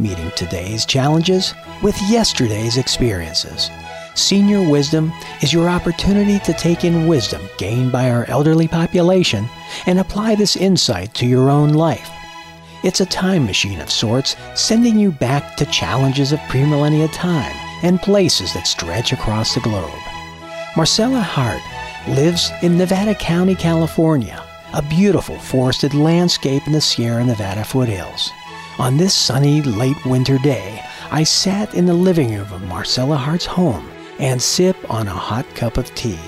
meeting today's challenges with yesterday's experiences. Senior Wisdom is your opportunity to take in wisdom gained by our elderly population and apply this insight to your own life. It's a time machine of sorts, sending you back to challenges of premillennia time and places that stretch across the globe. Marcella Hart lives in Nevada County, California, a beautiful forested landscape in the Sierra Nevada foothills. On this sunny late winter day, I sat in the living room of Marcella Hart's home and sip on a hot cup of tea.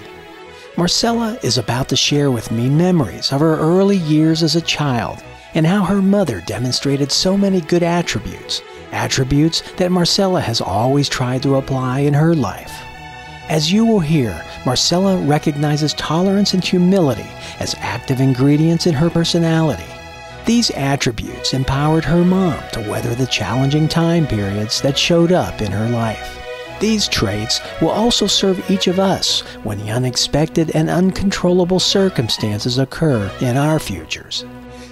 Marcella is about to share with me memories of her early years as a child and how her mother demonstrated so many good attributes, attributes that Marcella has always tried to apply in her life. As you will hear, Marcella recognizes tolerance and humility as active ingredients in her personality. These attributes empowered her mom to weather the challenging time periods that showed up in her life. These traits will also serve each of us when the unexpected and uncontrollable circumstances occur in our futures.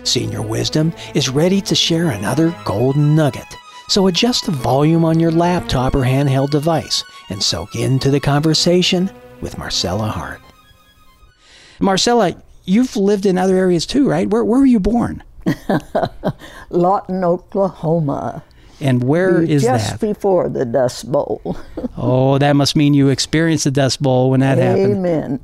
Senior Wisdom is ready to share another golden nugget, so adjust the volume on your laptop or handheld device and soak into the conversation with Marcella Hart. Marcella, you've lived in other areas too, right? Where, where were you born? Lawton, Oklahoma. And where is just that? Just before the Dust Bowl. oh, that must mean you experienced the Dust Bowl when that happened. Amen.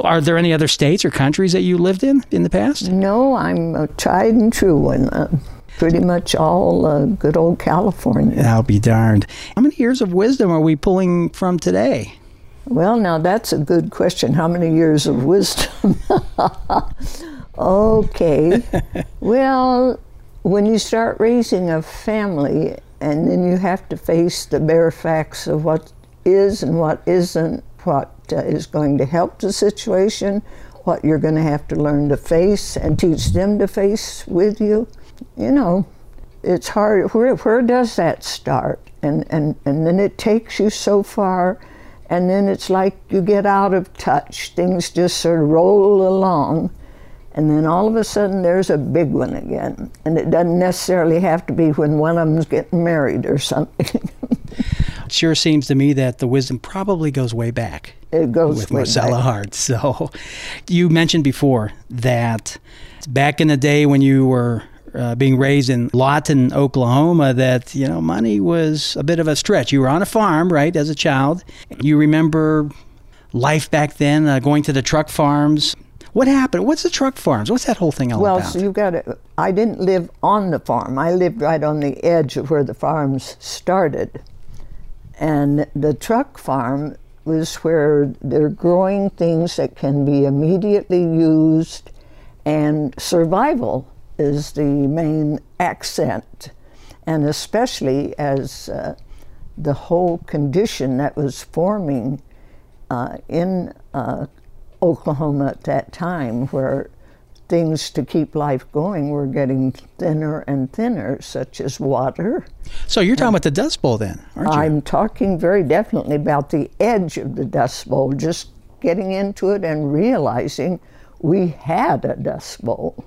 Are there any other states or countries that you lived in in the past? No, I'm a tried and true one. Uh, pretty much all uh, good old California. I'll be darned. How many years of wisdom are we pulling from today? Well, now that's a good question. How many years of wisdom? okay. well, when you start raising a family and then you have to face the bare facts of what is and what isn't, what uh, is going to help the situation, what you're going to have to learn to face and teach them to face with you, you know, it's hard. Where, where does that start? And, and, and then it takes you so far, and then it's like you get out of touch. Things just sort of roll along, and then all of a sudden there's a big one again. And it doesn't necessarily have to be when one of them's getting married or something. it sure seems to me that the wisdom probably goes way back. It goes with Marcella back. Hart. So, you mentioned before that back in the day when you were uh, being raised in Lawton, Oklahoma, that you know money was a bit of a stretch. You were on a farm, right, as a child. You remember life back then, uh, going to the truck farms. What happened? What's the truck farms? What's that whole thing all well, about? so you got to. I didn't live on the farm. I lived right on the edge of where the farms started, and the truck farm was where they're growing things that can be immediately used, and survival is the main accent, and especially as uh, the whole condition that was forming uh, in uh, Oklahoma at that time, where things to keep life going were getting thinner and thinner, such as water. So you're talking about the Dust Bowl then, aren't you? I'm talking very definitely about the edge of the Dust Bowl, just getting into it and realizing we had a Dust Bowl.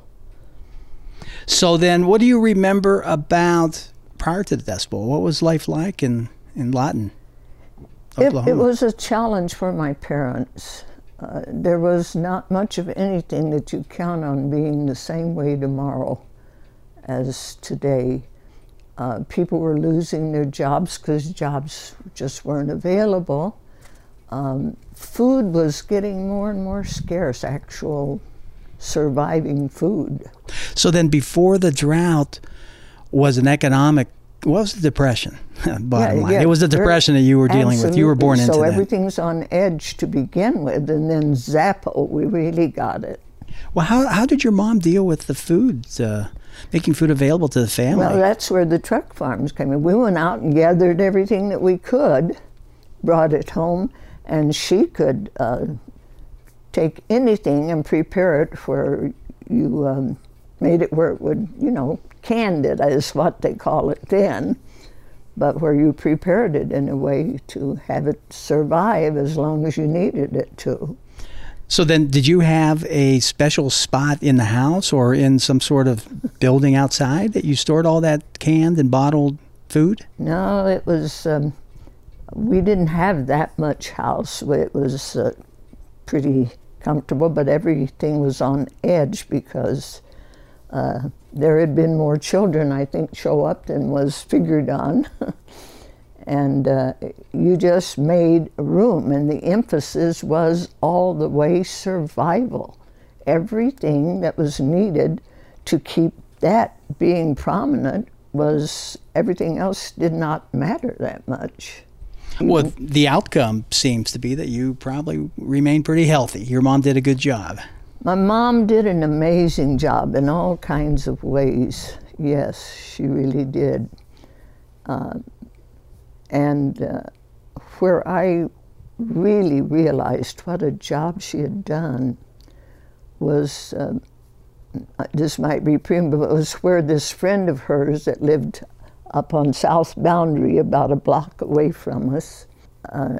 So then, what do you remember about prior to the Dust Bowl? What was life like in, in Lawton, It, Oklahoma? it was a challenge for my parents. Uh, there was not much of anything that you count on being the same way tomorrow as today. Uh, people were losing their jobs because jobs just weren't available. Um, food was getting more and more scarce, actual surviving food. So then, before the drought, was an economic. What was the depression? Bottom Yeah, line, yeah, it was the depression that you were dealing with. You were born Absolutely. into so that. everything's on edge to begin with, and then Zappo, we really got it. Well, how how did your mom deal with the food, uh, making food available to the family? Well, that's where the truck farms came in. We went out and gathered everything that we could, brought it home, and she could uh, take anything and prepare it for you um, made it where it would, you know, canned it is what they call it then, but where you prepared it in a way to have it survive as long as you needed it to. so then, did you have a special spot in the house or in some sort of building outside that you stored all that canned and bottled food? No, it was. Um, we didn't have that much house. It was uh, pretty comfortable, but everything was on edge because uh, there had been more children, I think, show up than was figured on. and uh, you just made room, and the emphasis was all the way survival. Everything that was needed to keep that being prominent was everything else did not matter that much. Well, the outcome seems to be that you probably remained pretty healthy. Your mom did a good job. My mom did an amazing job in all kinds of ways. Yes, she really did. Uh, and uh, where I really realized what a job she had done was um, this might be prim, but it was where this friend of hers that lived up on South Boundary, about a block away from us, uh,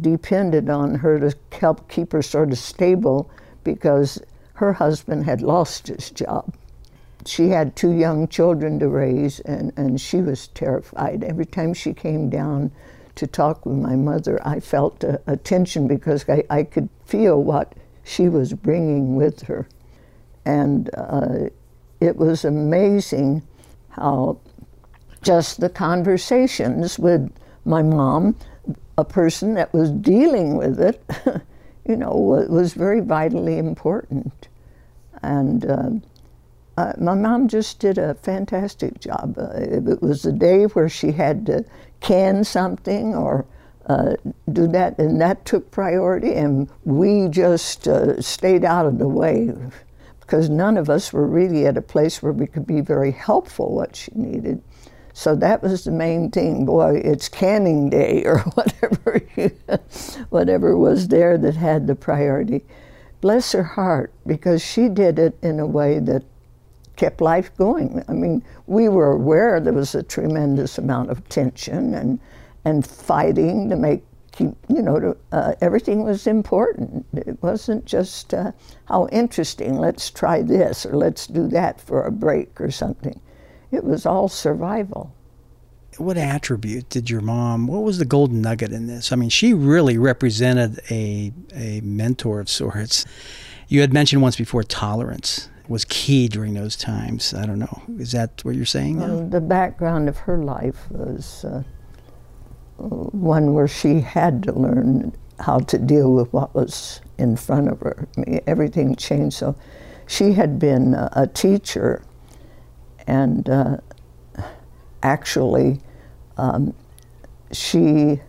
depended on her to help keep her sort of stable because her husband had lost his job. She had two young children to raise, and, and she was terrified. Every time she came down to talk with my mother, I felt a, a tension because I, I could feel what she was bringing with her. And uh, it was amazing how just the conversations with my mom, a person that was dealing with it, you know, was very vitally important. And uh, uh, my mom just did a fantastic job. Uh, it was a day where she had to can something or uh, do that, and that took priority, and we just uh, stayed out of the way because none of us were really at a place where we could be very helpful what she needed. So that was the main thing. Boy, it's canning day or whatever, whatever was there that had the priority. Bless her heart, because she did it in a way that kept life going. I mean, we were aware there was a tremendous amount of tension and and fighting to make keep you know to, uh, everything was important. It wasn't just uh, how interesting. Let's try this or let's do that for a break or something. It was all survival. What attribute did your mom? What was the golden nugget in this? I mean, she really represented a a mentor of sorts. You had mentioned once before tolerance was key during those times. I don't know. Is that what you're saying? Well, the background of her life was uh, one where she had to learn how to deal with what was in front of her. I mean, everything changed. So she had been a, a teacher and uh, actually, um, she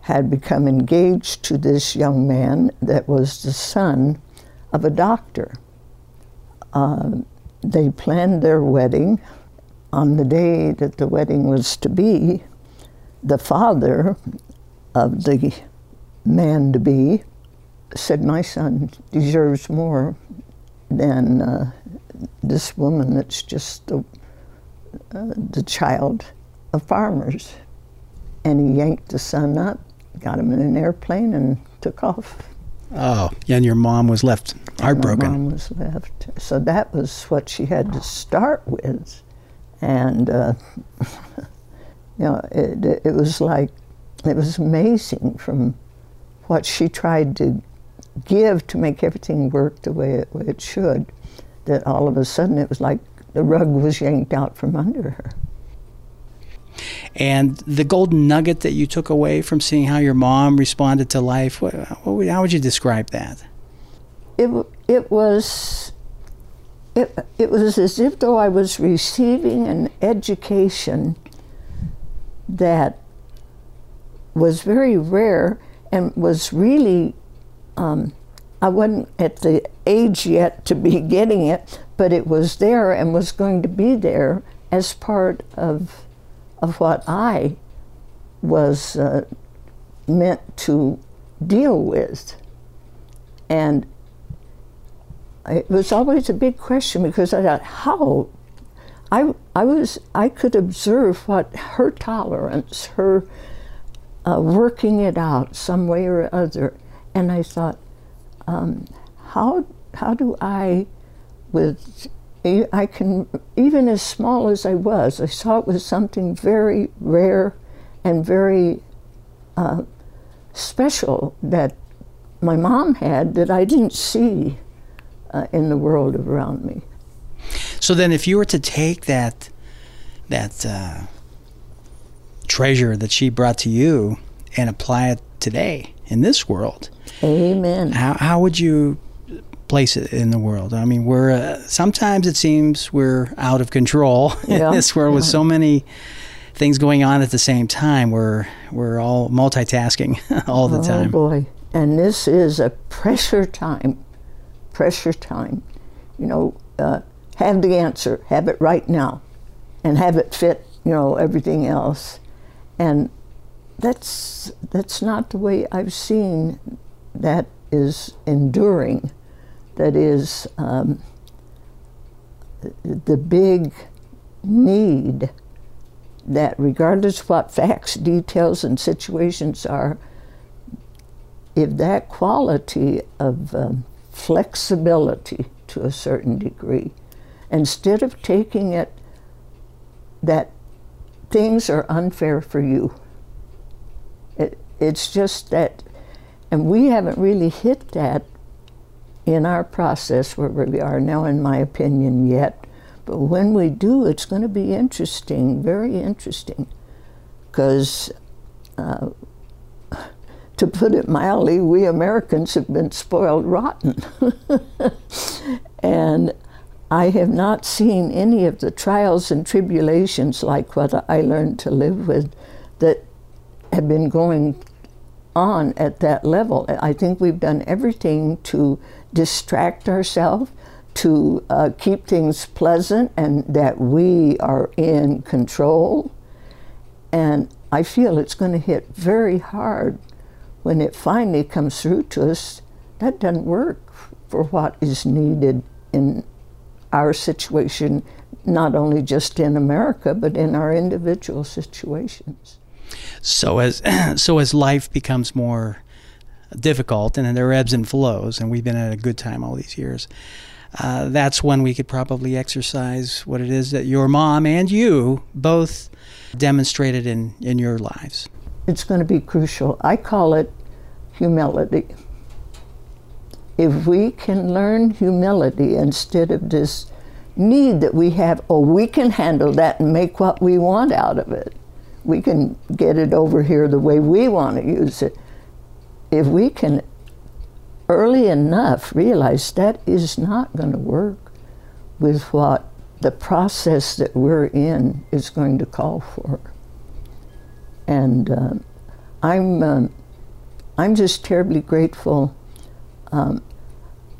had become engaged to this young man that was the son of a doctor. Uh, they planned their wedding. On the day that the wedding was to be, the father of the man to be said, My son deserves more than uh, this woman that's just the, uh, the child of farmers. And he yanked the son up, got him in an airplane, and took off. Oh, and your mom was left heartbroken. And my mom was left. So that was what she had to start with. And, uh, you know, it, it was like, it was amazing from what she tried to give to make everything work the way it, way it should that all of a sudden it was like the rug was yanked out from under her. And the golden nugget that you took away from seeing how your mom responded to life, what, what, how would you describe that? It, it was it, it was as if though I was receiving an education that was very rare and was really um, I wasn't at the age yet to be getting it, but it was there and was going to be there as part of, of what I was uh, meant to deal with. And it was always a big question because I thought, how? I, I was I could observe what her tolerance, her uh, working it out some way or other, and I thought, um, how how do I, with I can, even as small as I was, I saw it was something very rare and very uh, special that my mom had that I didn't see uh, in the world around me. So then, if you were to take that that uh, treasure that she brought to you and apply it today in this world, Amen. How how would you place it in the world? I mean, we're uh, sometimes it seems we're out of control yeah. in this world with so many things going on at the same time. We're we're all multitasking all the oh, time. Oh boy! And this is a pressure time. Pressure time. You know, uh, have the answer. Have it right now, and have it fit. You know everything else, and that's that's not the way I've seen that is enduring, that is um, the big need that, regardless of what facts, details, and situations are, if that quality of um, flexibility to a certain degree, instead of taking it that things are unfair for you, it's just that and we haven't really hit that in our process where we are now, in my opinion, yet. But when we do, it's going to be interesting, very interesting. Because, uh, to put it mildly, we Americans have been spoiled rotten. and I have not seen any of the trials and tribulations like what I learned to live with that have been going on at that level. I think we've done everything to distract ourselves, to uh, keep things pleasant, and that we are in control. And I feel it's going to hit very hard when it finally comes through to us. That doesn't work for what is needed in our situation, not only just in America, but in our individual situations. So as so as life becomes more difficult and there are ebbs and flows, and we've been at a good time all these years. Uh, that's when we could probably exercise what it is that your mom and you both demonstrated in, in your lives. It's going to be crucial. I call it humility. If we can learn humility instead of this need that we have, oh, we can handle that and make what we want out of it we can get it over here the way we want to use it. If we can early enough realize that is not going to work with what the process that we're in is going to call for. And uh, I'm, um, I'm just terribly grateful. Um,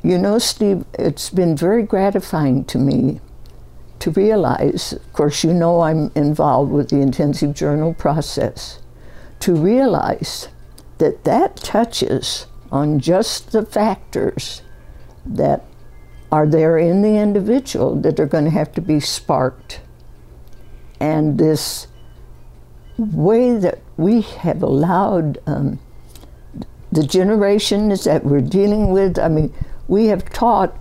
you know, Steve, it's been very gratifying to me to realize, of course, you know I'm involved with the intensive journal process, to realize that that touches on just the factors that are there in the individual that are going to have to be sparked. And this way that we have allowed um, the generations that we're dealing with, I mean, we have taught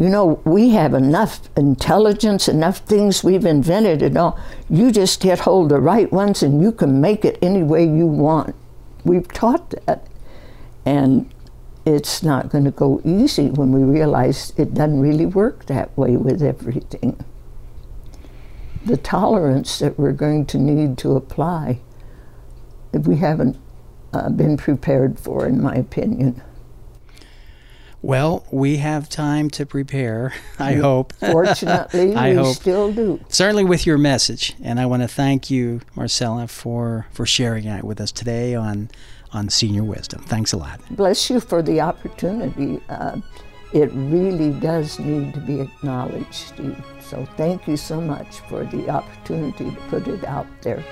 you know, we have enough intelligence, enough things we've invented and all. You just get hold of the right ones and you can make it any way you want. We've taught that. And it's not going to go easy when we realize it doesn't really work that way with everything. The tolerance that we're going to need to apply, we haven't uh, been prepared for, in my opinion. Well, we have time to prepare, I hope. Fortunately, I we hope. still do. Certainly with your message. And I want to thank you, Marcella, for, for sharing it with us today on, on Senior Wisdom. Thanks a lot. Bless you for the opportunity. Uh, it really does need to be acknowledged, Steve. So thank you so much for the opportunity to put it out there.